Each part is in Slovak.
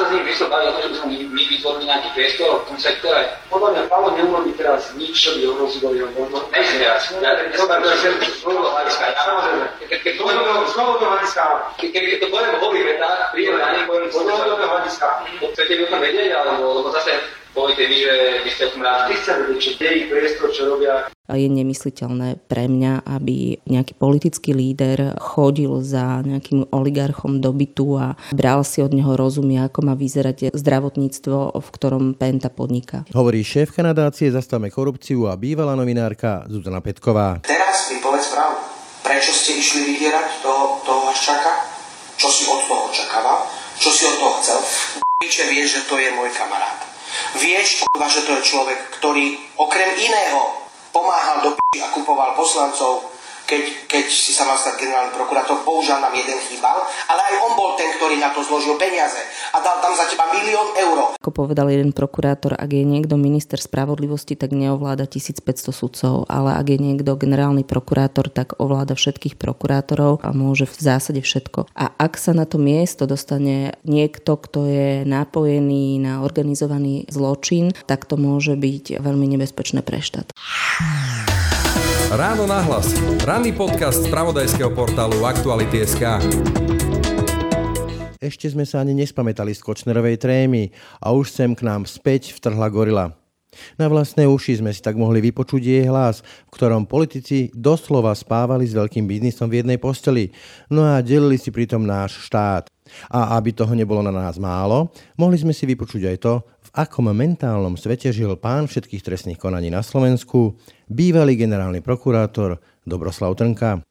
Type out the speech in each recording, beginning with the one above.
sa s ním vyšlo baviť o tom, že by sme my vytvorili nejaký priestor v tom sektore? Podľa mňa Palo neurobí teraz nič, čo by ohrozilo jeho voľno. Nejsem teraz. Ja to je svojho hľadiska. Keď to poviem v hových vetách, prídeme na nej, poviem svojho hľadiska. Chcete mi o tom vedieť, alebo zase poviete vy, že vy ste rád. Chcem vedieť, či je ich priestor, čo robia je nemysliteľné pre mňa, aby nejaký politický líder chodil za nejakým oligarchom do bytu a bral si od neho rozumie, ako má vyzerať zdravotníctvo, v ktorom Penta podniká. Hovorí šéf nadácie Zastavme korupciu a bývalá novinárka Zuzana Petková. Teraz mi povedz pravdu. Prečo ste išli vydierať toho, toho Haščáka? Čo si od toho očakával? Čo si od toho chcel? Píče vie, že to je môj kamarát. Vieš, že to je človek, ktorý okrem iného pomáhal do p- a kupoval poslancov, keď, keď si sa mal stať generálny prokurátor, bohužiaľ nám jeden chýbal, ale aj on bol ten, ktorý na to zložil peniaze a dal tam za teba milión eur. Ako povedal jeden prokurátor, ak je niekto minister spravodlivosti, tak neovláda 1500 sudcov, ale ak je niekto generálny prokurátor, tak ovláda všetkých prokurátorov a môže v zásade všetko. A ak sa na to miesto dostane niekto, kto je napojený na organizovaný zločin, tak to môže byť veľmi nebezpečné pre štát. Ráno nahlas. Ranný podcast z pravodajského portálu Aktuality.sk. Ešte sme sa ani nespamätali z Kočnerovej trémy a už sem k nám späť vtrhla gorila. Na vlastné uši sme si tak mohli vypočuť jej hlas, v ktorom politici doslova spávali s veľkým biznisom v jednej posteli, no a delili si pritom náš štát. A aby toho nebolo na nás málo, mohli sme si vypočuť aj to, akom mentálnom svete žil pán všetkých trestných konaní na Slovensku, bývalý generálny prokurátor Dobroslav Trnka.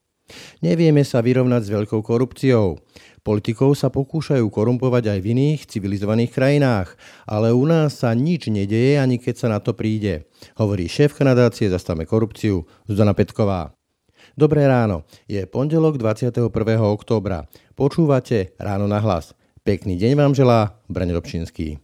Nevieme sa vyrovnať s veľkou korupciou. Politikov sa pokúšajú korumpovať aj v iných civilizovaných krajinách, ale u nás sa nič nedeje, ani keď sa na to príde, hovorí šéf nadácie Zastavme korupciu Zuzana Petková. Dobré ráno, je pondelok 21. októbra. Počúvate Ráno na hlas. Pekný deň vám želá Braň Robšinský.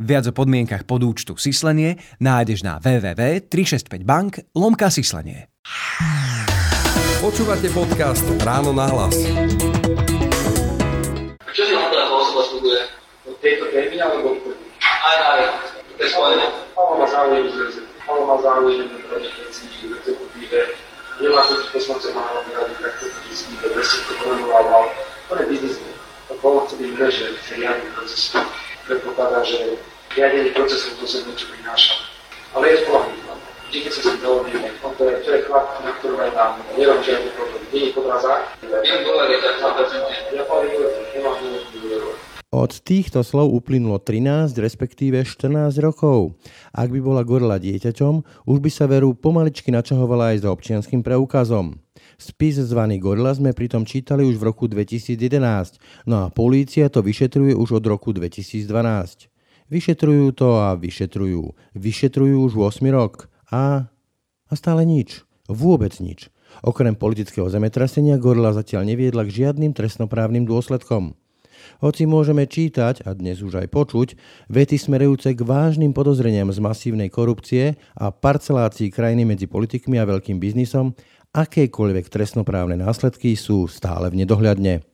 Viac o podmienkach podúčtu Sislenie nájdeš na www.365bank lomka Sislenie. Počúvate podcast Ráno na hlas. Čo si vám teda osoba slúbuje? Od tejto témy alebo? Aj, aj. To je spojené. Palo má záujem, že Palo má záujem, že to veci, že to kupíte. Nemá to poslance málo rady, tak to vždycky, to si to promoval. To je biznis. To bolo chce byť že riadny proces. Predpokladá, že riadenie procesu to sa niečo prináša. Ale je spolahlivý. Vždy, keď sa s tým dohodneme, on to je, to je chlap, na ktorom aj tam nerobí žiadny problém. Nie je podrazák. Viem tak 100%. Ja poviem, nemám dôvod Od týchto slov uplynulo 13, respektíve 14 rokov. Ak by bola gorila dieťaťom, už by sa veru pomaličky načahovala aj za občianským preukazom. Spis zvaný Gorila sme pritom čítali už v roku 2011, no a polícia to vyšetruje už od roku 2012. Vyšetrujú to a vyšetrujú. Vyšetrujú už 8 rok. A, a stále nič. Vôbec nič. Okrem politického zemetrasenia Gorila zatiaľ neviedla k žiadnym trestnoprávnym dôsledkom. Hoci môžeme čítať, a dnes už aj počuť, vety smerujúce k vážnym podozreniam z masívnej korupcie a parcelácii krajiny medzi politikmi a veľkým biznisom, akékoľvek trestnoprávne následky sú stále v nedohľadne.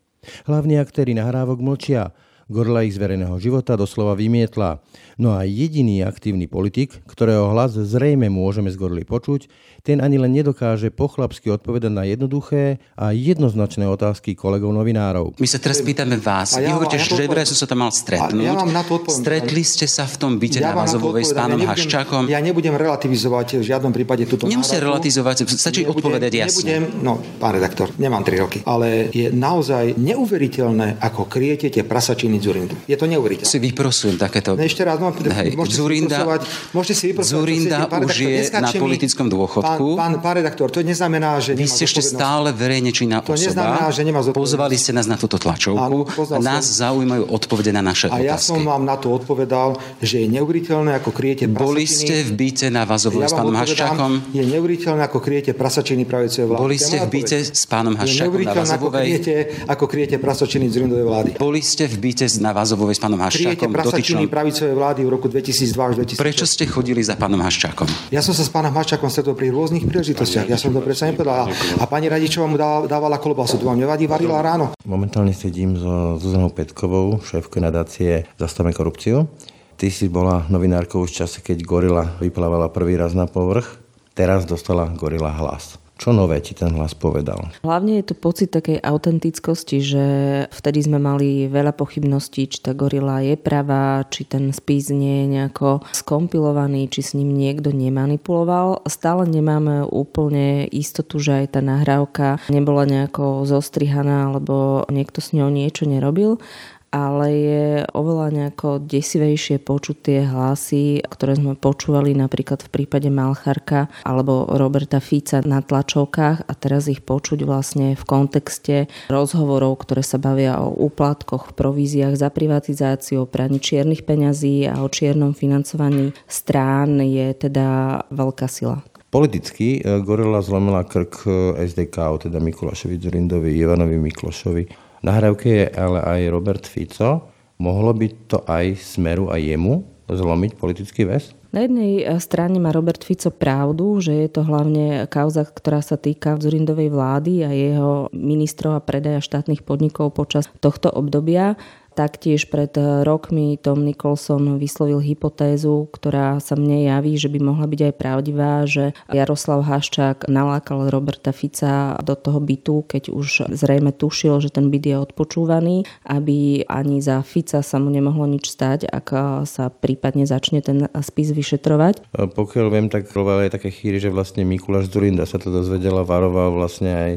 Hlavní aktéry nahrávok mlčia, Gorla ich z verejného života doslova vymietla. No a jediný aktívny politik, ktorého hlas zrejme môžeme z Gorly počuť, ten ani len nedokáže pochlapsky odpovedať na jednoduché a jednoznačné otázky kolegov novinárov. My sa teraz pýtame vás. Vy hovoríte, že vraj som sa tam mal stretnúť. Ja vám na to odpoviem. Stretli ste sa v tom byte Ja na Vazovovej s pánom Ja nebudem- Haščákom? Ja nebudem relativizovať v žiadnom prípade túto Nemusíte relativizovať, stačí Nebudem- odpovedať jasne. Nebudem, no, pán redaktor, nemám 3 roky, ale je naozaj neuveriteľné, ako kriete tie prasačiny prasačiny Zurindu. Je to neuveriteľné. Si vyprosujem takéto... Ešte raz, no, Hej, môžete Zurinda, si môžete si vyprosovať. Zurinda už je na politickom dôchodku. Pán, pán, pán redaktor, to neznamená, že Vy ste ešte stále verejne činná to osoba. neznamená, že nemá Pozvali ste nás na túto tlačovku. Áno, nás som. zaujímajú odpovede na naše a otázky. ja som vám na to odpovedal, že je neuveriteľné, ako kryjete prasačiny. Boli ste v byte na Vazovej ja s pánom Haščákom? Je neuveriteľné, ako kryjete prasačiny pravicovej vlády. Boli ste v byte s pánom Je Haščákom na neuveriteľné, Vazovej? kryjete, ako kryjete prasačiny z vlády. Boli ste v byte na Vazovej s pánom Haščákom? dotyčnom? pravicovej vlády v roku 2002 až 2006. Prečo ste chodili za pánom Haščákom? Ja som sa s pánom Haščákom stretol pri rôznych príležitostiach. Ja som to predsa nepovedal. A pani Radičová mu dávala, dávala kolobasu. To vám nevadí, varila ráno. Momentálne sedím so Zuzanou Petkovou, šéfkou nadácie Zastavme korupciu. Ty si bola novinárkou už v čase, keď gorila vyplávala prvý raz na povrch. Teraz dostala gorila hlas. Čo nové ti ten hlas povedal? Hlavne je to pocit takej autentickosti, že vtedy sme mali veľa pochybností, či tá gorila je pravá, či ten spis nie je nejako skompilovaný, či s ním niekto nemanipuloval. Stále nemáme úplne istotu, že aj tá nahrávka nebola nejako zostrihaná, alebo niekto s ňou niečo nerobil ale je oveľa nejako desivejšie počuť tie hlasy, ktoré sme počúvali napríklad v prípade Malcharka alebo Roberta Fica na tlačovkách a teraz ich počuť vlastne v kontexte rozhovorov, ktoré sa bavia o úplatkoch, províziách za privatizáciu, o praní čiernych peňazí a o čiernom financovaní strán je teda veľká sila. Politicky e, Gorila zlomila krk e, SDK, teda Mikulášovi Zurindovi, Ivanovi Miklošovi. Na nahrávke je ale aj Robert Fico. Mohlo by to aj Smeru a jemu zlomiť politický väz? Na jednej strane má Robert Fico pravdu, že je to hlavne kauza, ktorá sa týka Zurindovej vlády a jeho ministrov a predaja štátnych podnikov počas tohto obdobia. Taktiež pred rokmi Tom Nicholson vyslovil hypotézu, ktorá sa mne javí, že by mohla byť aj pravdivá, že Jaroslav Haščák nalákal Roberta Fica do toho bytu, keď už zrejme tušil, že ten byt je odpočúvaný, aby ani za Fica sa mu nemohlo nič stať, ak sa prípadne začne ten spis vyšetrovať. Pokiaľ viem, tak aj také chýry, že vlastne Mikuláš Zurinda sa to dozvedela, varoval vlastne aj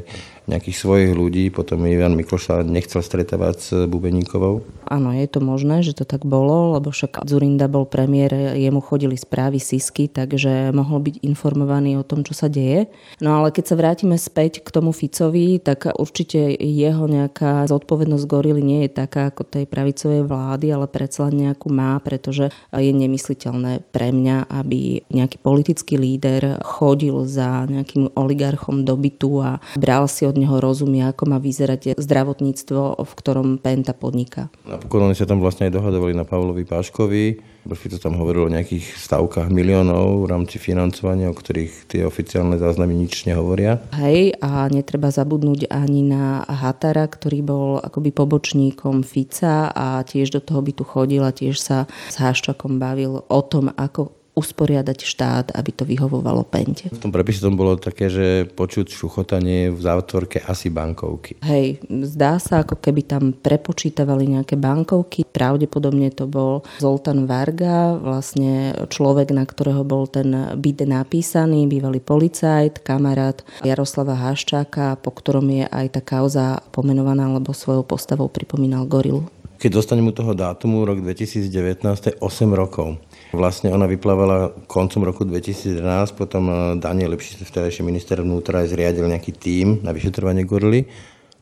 nejakých svojich ľudí, potom Ivan Mikloš sa nechcel stretávať s Bubeníkovou. Áno, je to možné, že to tak bolo, lebo však Zurinda bol premiér, jemu chodili správy Sisky, takže mohol byť informovaný o tom, čo sa deje. No ale keď sa vrátime späť k tomu Ficovi, tak určite jeho nejaká zodpovednosť gorily nie je taká ako tej pravicovej vlády, ale predsa nejakú má, pretože je nemysliteľné pre mňa, aby nejaký politický líder chodil za nejakým oligarchom do bytu a bral si od neho rozumie, ako má vyzerať zdravotníctvo, v ktorom Penta podniká. Napokon oni sa tam vlastne aj dohadovali na Pavlovi Páškovi. Fico tam hovoril o nejakých stavkách miliónov v rámci financovania, o ktorých tie oficiálne záznamy nič nehovoria. Hej, a netreba zabudnúť ani na Hatara, ktorý bol akoby pobočníkom Fica a tiež do toho by tu chodil a tiež sa s Haščakom bavil o tom, ako usporiadať štát, aby to vyhovovalo pente. V tom prepise tom bolo také, že počuť šuchotanie v zátvorke asi bankovky. Hej, zdá sa, ako keby tam prepočítavali nejaké bankovky. Pravdepodobne to bol Zoltán Varga, vlastne človek, na ktorého bol ten byt napísaný, bývalý policajt, kamarát Jaroslava Haščáka, po ktorom je aj tá kauza pomenovaná, lebo svojou postavou pripomínal gorilu. Keď dostanem u toho dátumu, rok 2019, to je 8 rokov. Vlastne ona vyplávala koncom roku 2011, potom eh, Daniel Lepší, vtedajší minister vnútra, zriadil nejaký tím na vyšetrovanie gorily.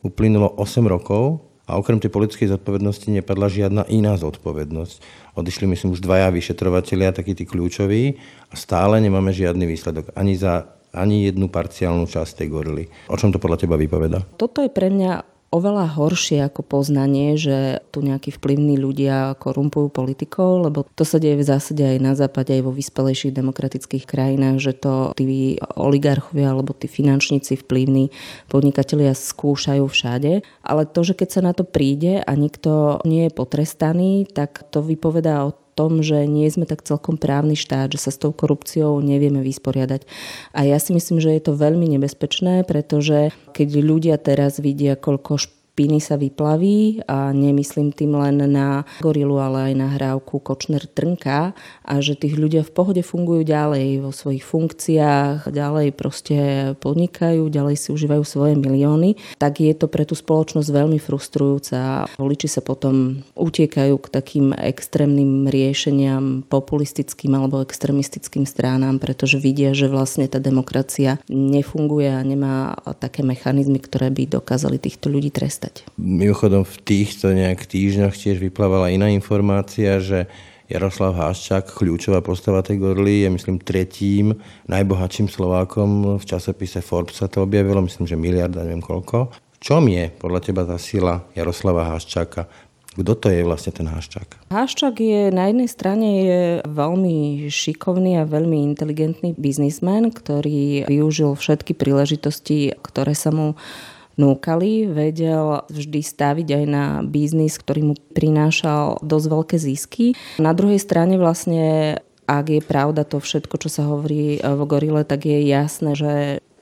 Uplynulo 8 rokov a okrem tej politickej zodpovednosti nepadla žiadna iná zodpovednosť. Odišli myslím už dvaja vyšetrovateľia, takí tí kľúčoví a stále nemáme žiadny výsledok ani za ani jednu parciálnu časť tej gorily. O čom to podľa teba vypoveda? Toto je pre mňa oveľa horšie ako poznanie, že tu nejakí vplyvní ľudia korumpujú politikov, lebo to sa deje v zásade aj na západe, aj vo vyspelejších demokratických krajinách, že to tí oligarchovia alebo tí finančníci vplyvní podnikatelia skúšajú všade. Ale to, že keď sa na to príde a nikto nie je potrestaný, tak to vypovedá o tom, že nie sme tak celkom právny štát, že sa s tou korupciou nevieme vysporiadať. A ja si myslím, že je to veľmi nebezpečné, pretože keď ľudia teraz vidia, koľko Piny sa vyplaví a nemyslím tým len na gorilu, ale aj na hrávku Kočner Trnka a že tých ľudia v pohode fungujú ďalej vo svojich funkciách, ďalej proste podnikajú, ďalej si užívajú svoje milióny, tak je to pre tú spoločnosť veľmi frustrujúce a voliči sa potom utiekajú k takým extrémnym riešeniam, populistickým alebo extrémistickým stránám, pretože vidia, že vlastne tá demokracia nefunguje a nemá také mechanizmy, ktoré by dokázali týchto ľudí trestať trestať. Mimochodom v týchto nejak týždňoch tiež vyplávala iná informácia, že Jaroslav Haščák, kľúčová postava tej gorly, je myslím tretím najbohatším Slovákom v časopise Forbes sa to objavilo, myslím, že miliarda, neviem koľko. Čom je podľa teba tá sila Jaroslava Haščáka? Kto to je vlastne ten Haščák? Haščák je na jednej strane je veľmi šikovný a veľmi inteligentný biznismen, ktorý využil všetky príležitosti, ktoré sa mu núkali, vedel vždy staviť aj na biznis, ktorý mu prinášal dosť veľké zisky. Na druhej strane vlastne ak je pravda to všetko, čo sa hovorí v Gorile, tak je jasné, že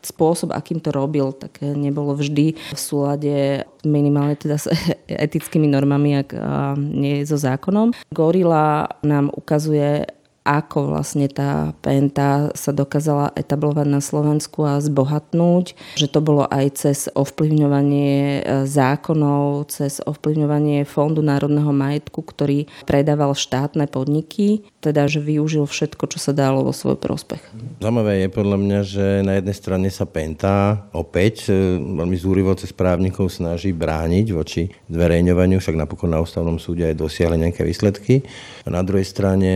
spôsob, akým to robil, tak nebolo vždy v súlade minimálne teda s etickými normami, ak nie so zákonom. Gorila nám ukazuje ako vlastne tá penta sa dokázala etablovať na Slovensku a zbohatnúť, že to bolo aj cez ovplyvňovanie e, zákonov, cez ovplyvňovanie Fondu národného majetku, ktorý predával štátne podniky, teda že využil všetko, čo sa dalo vo svoj prospech. Zaujímavé je podľa mňa, že na jednej strane sa Penta opäť e, veľmi zúrivo cez právnikov snaží brániť voči zverejňovaniu, však napokon na ústavnom súde aj dosiahli nejaké výsledky. A na druhej strane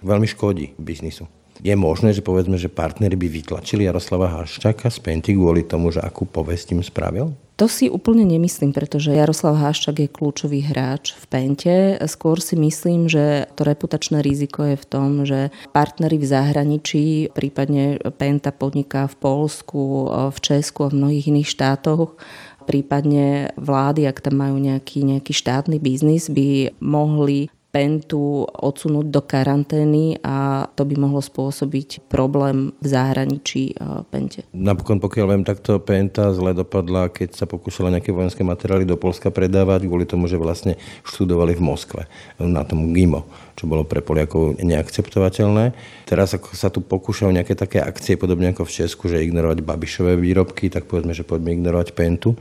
veľmi veľmi škodí biznisu. Je možné, že povedzme, že partnery by vytlačili Jaroslava Haščáka z Penty kvôli tomu, že akú povesť im spravil? To si úplne nemyslím, pretože Jaroslav Haščák je kľúčový hráč v Pente. Skôr si myslím, že to reputačné riziko je v tom, že partnery v zahraničí, prípadne Penta podniká v Polsku, v Česku a v mnohých iných štátoch, prípadne vlády, ak tam majú nejaký, nejaký štátny biznis, by mohli Pentu odsunúť do karantény a to by mohlo spôsobiť problém v zahraničí Pente. Napokon, pokiaľ viem, takto Penta zle dopadla, keď sa pokúšala nejaké vojenské materiály do Polska predávať, kvôli tomu, že vlastne študovali v Moskve, na tom GIMO čo bolo pre Poliakov neakceptovateľné. Teraz ako sa tu pokúšajú nejaké také akcie, podobne ako v Česku, že ignorovať Babišové výrobky, tak povedzme, že poďme ignorovať Pentu.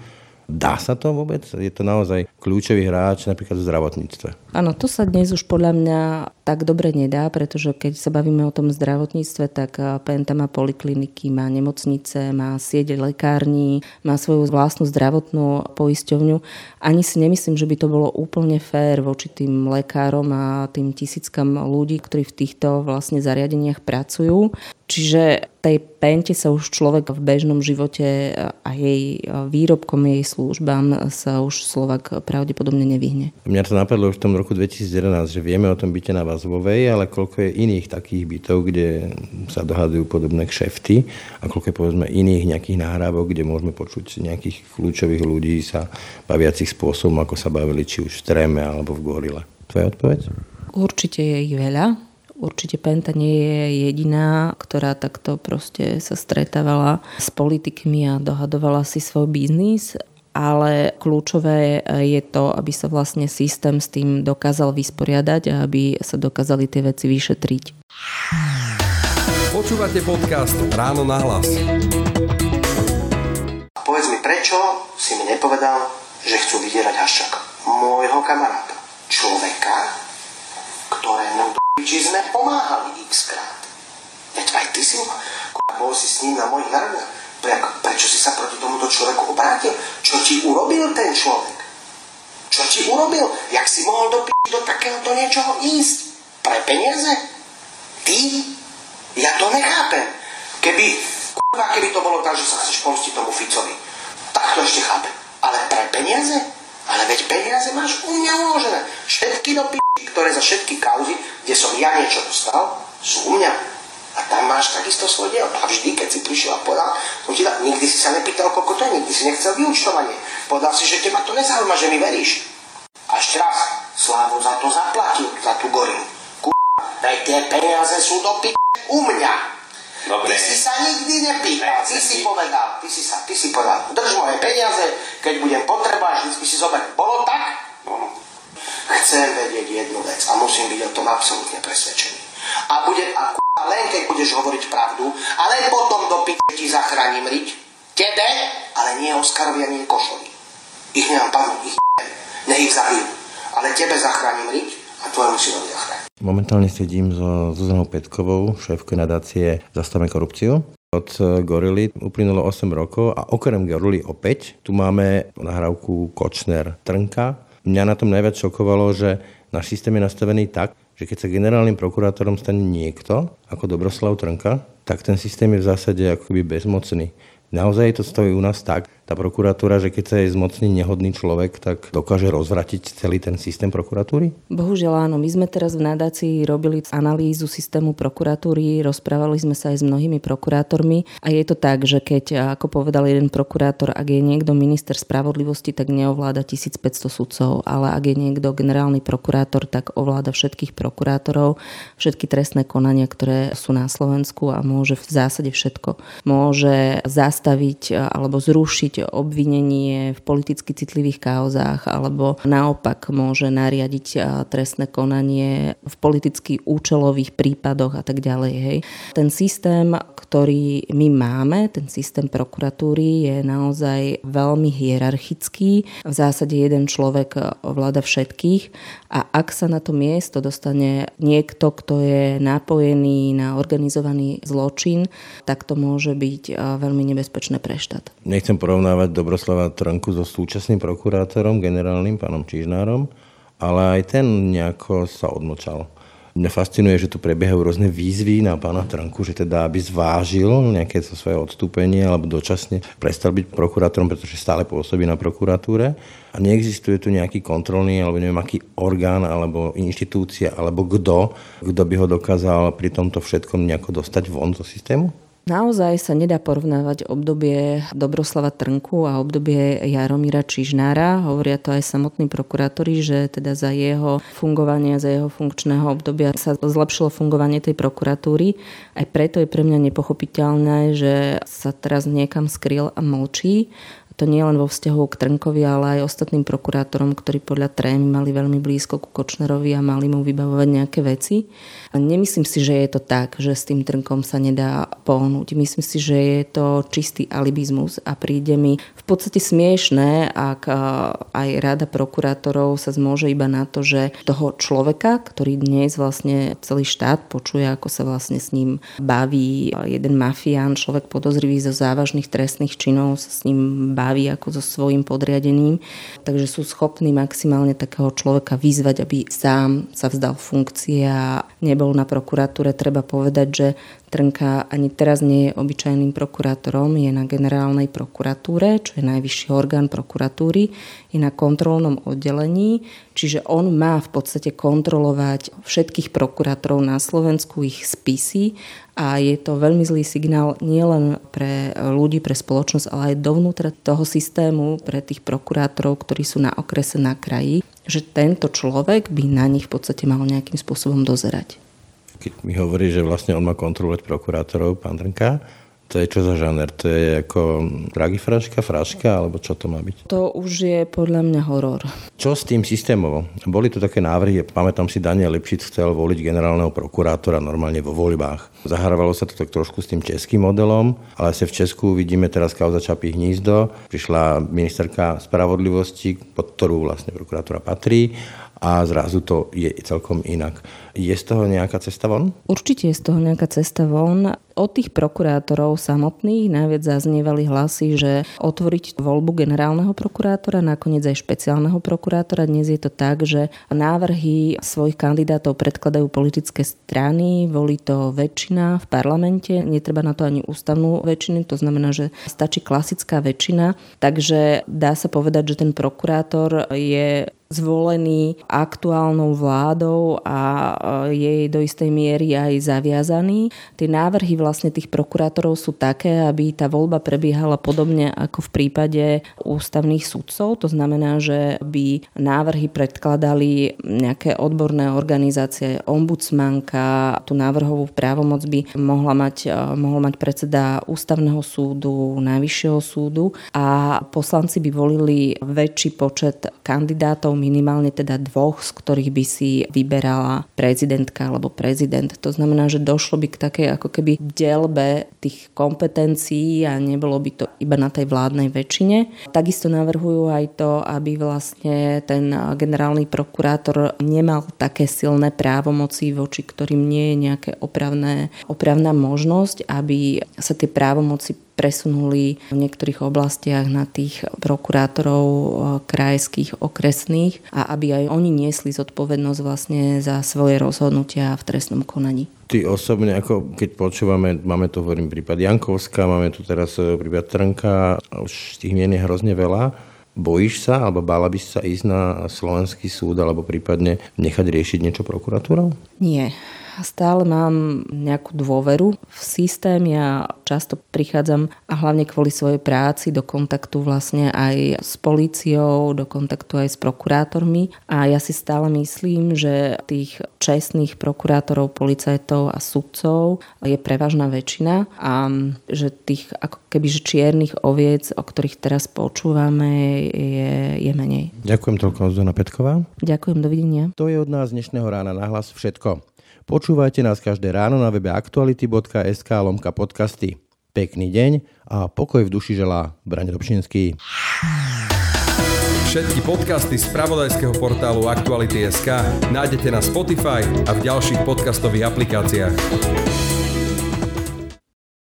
Dá sa to vôbec? Je to naozaj kľúčový hráč napríklad v zdravotníctve. Áno, to sa dnes už podľa mňa tak dobre nedá, pretože keď sa bavíme o tom zdravotníctve, tak Penta má polikliniky, má nemocnice, má sieť lekární, má svoju vlastnú zdravotnú poisťovňu. Ani si nemyslím, že by to bolo úplne fér voči tým lekárom a tým tisíckam ľudí, ktorí v týchto vlastne zariadeniach pracujú. Čiže tej pente sa už človek v bežnom živote a jej výrobkom, jej službám sa už Slovak pravdepodobne nevyhne. Mňa to napadlo už v tom roku 2011, že vieme o tom byte na Vazovej, ale koľko je iných takých bytov, kde sa dohadujú podobné kšefty a koľko je povedzme iných nejakých nahrávok, kde môžeme počuť nejakých kľúčových ľudí sa baviacich spôsobom, ako sa bavili či už v Treme alebo v Gorile. Tvoja odpoveď? Určite je ich veľa Určite Penta nie je jediná, ktorá takto proste sa stretávala s politikmi a dohadovala si svoj biznis, ale kľúčové je to, aby sa vlastne systém s tým dokázal vysporiadať a aby sa dokázali tie veci vyšetriť. Počúvate podcast Ráno na hlas. Povedz mi, prečo si mi nepovedal, že chcú vydierať Haščaka? Môjho kamaráta. Človeka, ktorému či sme pomáhali x krát. Veď aj ty si, bol si s ním na mojich narodinách. Prečo si sa proti tomuto človeku obrátil? Čo ti urobil ten človek? Čo ti urobil? Jak si mohol do, do takéhoto niečoho ísť? Pre peniaze? Ty? Ja to nechápem. Keby, kurva, keby to bolo tak, že sa chceš pomstiť tomu Ficovi, tak to ešte chápem. Ale pre peniaze? Ale veď peniaze máš u mňa uložené. Všetky do ktoré za všetky kauzy, kde som ja niečo dostal, sú u mňa. A tam máš takisto svoj diel. A vždy, keď si prišiel a podal, som ti dal, nikdy si sa nepýtal, koľko to je, nikdy si nechcel vyučtovanie. Podal si, že teba to nezaujíma, že mi veríš. A ešte raz, Slávu za to zaplatil, za tú gorinu. K***, tie peniaze sú do p***, u mňa. Dobre. Ty si sa nikdy nepýtal, ty si povedal, ty si sa, ty si povedal, drž moje peniaze, keď budem potrebovať, vždy si zoberiem. Bolo tak? Bolo. Chcem vedieť jednu vec a musím byť o tom absolútne presvedčený. A bude, a k***a, len keď budeš hovoriť pravdu, ale potom do p***e ti zachránim riť, tebe, ale nie Oskarovi ani Košovi. Ich nemám padnúť, ich nech ich zabijú. Ale tebe zachránim riť a tvojemu synovi zachránim. Momentálne sedím so Zuzanou Petkovou, šéfkou nadácie Zastavme korupciu. Od Gorily uplynulo 8 rokov a okrem Gorily opäť tu máme nahrávku Kočner Trnka. Mňa na tom najviac šokovalo, že náš systém je nastavený tak, že keď sa generálnym prokurátorom stane niekto, ako Dobroslav Trnka, tak ten systém je v zásade akoby bezmocný. Naozaj to stojí u nás tak, tá prokuratúra, že keď sa je zmocný nehodný človek, tak dokáže rozvratiť celý ten systém prokuratúry? Bohužiaľ áno. My sme teraz v nadácii robili analýzu systému prokuratúry, rozprávali sme sa aj s mnohými prokurátormi a je to tak, že keď, ako povedal jeden prokurátor, ak je niekto minister spravodlivosti, tak neovláda 1500 sudcov, ale ak je niekto generálny prokurátor, tak ovláda všetkých prokurátorov, všetky trestné konania, ktoré sú na Slovensku a môže v zásade všetko. Môže zastaviť alebo zrušiť obvinenie v politicky citlivých kauzách alebo naopak môže nariadiť trestné konanie v politicky účelových prípadoch a tak ďalej. Hej. Ten systém, ktorý my máme, ten systém prokuratúry je naozaj veľmi hierarchický. V zásade jeden človek ovláda všetkých a ak sa na to miesto dostane niekto, kto je napojený na organizovaný zločin, tak to môže byť veľmi nebezpečné pre štát. Nechcem porovnať porovnávať Dobroslava Trnku so súčasným prokurátorom, generálnym pánom Čižnárom, ale aj ten nejako sa odmlčal. Mňa fascinuje, že tu prebiehajú rôzne výzvy na pána Trnku, že teda aby zvážil nejaké to svoje odstúpenie alebo dočasne prestal byť prokurátorom, pretože stále pôsobí na prokuratúre a neexistuje tu nejaký kontrolný alebo neviem aký orgán alebo inštitúcia alebo kto, kto by ho dokázal pri tomto všetkom nejako dostať von zo systému? Naozaj sa nedá porovnávať obdobie Dobroslava Trnku a obdobie Jaromíra Čižnára. Hovoria to aj samotní prokurátori, že teda za jeho fungovanie, za jeho funkčného obdobia sa zlepšilo fungovanie tej prokuratúry. Aj preto je pre mňa nepochopiteľné, že sa teraz niekam skryl a mlčí to nie len vo vzťahu k Trnkovi, ale aj ostatným prokurátorom, ktorí podľa trémy mali veľmi blízko ku Kočnerovi a mali mu vybavovať nejaké veci. A nemyslím si, že je to tak, že s tým Trnkom sa nedá pohnúť. Myslím si, že je to čistý alibizmus a príde mi v podstate smiešné, ak aj rada prokurátorov sa zmôže iba na to, že toho človeka, ktorý dnes vlastne celý štát počuje, ako sa vlastne s ním baví jeden mafián, človek podozrivý zo závažných trestných činov, sa s ním baví baví ako so svojím podriadeným, takže sú schopní maximálne takého človeka vyzvať, aby sám sa vzdal funkcie a nebol na prokuratúre. Treba povedať, že Trnka ani teraz nie je obyčajným prokurátorom, je na generálnej prokuratúre, čo je najvyšší orgán prokuratúry, je na kontrolnom oddelení, čiže on má v podstate kontrolovať všetkých prokurátorov na Slovensku, ich spisy a je to veľmi zlý signál nielen pre ľudí, pre spoločnosť, ale aj dovnútra toho systému pre tých prokurátorov, ktorí sú na okrese, na kraji, že tento človek by na nich v podstate mal nejakým spôsobom dozerať keď mi hovorí, že vlastne on má kontrolovať prokurátorov, pán Drnka, to je čo za žáner? To je ako dragifraška, fraška, alebo čo to má byť? To už je podľa mňa horor. Čo s tým systémovo? Boli tu také návrhy, pamätám si, Daniel Lipšic chcel voliť generálneho prokurátora normálne vo voľbách. Zahrávalo sa to tak trošku s tým českým modelom, ale sa v Česku vidíme teraz kauza Čapí hnízdo. Prišla ministerka spravodlivosti, pod ktorú vlastne prokurátora patrí a zrazu to je celkom inak. Je z toho nejaká cesta von? Určite je z toho nejaká cesta von. Od tých prokurátorov samotných najviac zaznievali hlasy, že otvoriť voľbu generálneho prokurátora, nakoniec aj špeciálneho prokurátora. Dnes je to tak, že návrhy svojich kandidátov predkladajú politické strany, volí to väčšina v parlamente, netreba na to ani ústavnú väčšinu, to znamená, že stačí klasická väčšina. Takže dá sa povedať, že ten prokurátor je zvolený aktuálnou vládou a jej do istej miery aj zaviazaný. Tie návrhy vlastne tých prokurátorov sú také, aby tá voľba prebiehala podobne ako v prípade ústavných sudcov. To znamená, že by návrhy predkladali nejaké odborné organizácie, ombudsmanka, tú návrhovú právomoc by mohla mať, mohol mať predseda ústavného súdu, najvyššieho súdu a poslanci by volili väčší počet kandidátov, minimálne teda dvoch, z ktorých by si vyberala prezidentka alebo prezident. To znamená, že došlo by k takej ako keby delbe tých kompetencií a nebolo by to iba na tej vládnej väčšine. Takisto navrhujú aj to, aby vlastne ten generálny prokurátor nemal také silné právomoci, voči ktorým nie je opravné, opravná možnosť, aby sa tie právomoci presunuli v niektorých oblastiach na tých prokurátorov eh, krajských, okresných a aby aj oni niesli zodpovednosť vlastne za svoje rozhodnutia v trestnom konaní. Ty osobne, ako keď počúvame, máme tu hovorím prípad Jankovská, máme tu teraz eh, prípad Trnka, už tých mien je hrozne veľa. Bojíš sa, alebo bála by sa ísť na slovenský súd, alebo prípadne nechať riešiť niečo prokuratúrou? Nie stále mám nejakú dôveru v systém. Ja často prichádzam a hlavne kvôli svojej práci do kontaktu vlastne aj s políciou, do kontaktu aj s prokurátormi a ja si stále myslím, že tých čestných prokurátorov, policajtov a sudcov je prevažná väčšina a že tých ako keby že čiernych oviec, o ktorých teraz počúvame, je, je menej. Ďakujem toľko, Zuzana Petková. Ďakujem, dovidenia. To je od nás dnešného rána nahlas všetko. Počúvajte nás každé ráno na webe aktuality.sk lomka podcasty. Pekný deň a pokoj v duši želá Braň Dobšinský. Všetky podcasty z pravodajského portálu Aktuality.sk nájdete na Spotify a v ďalších podcastových aplikáciách.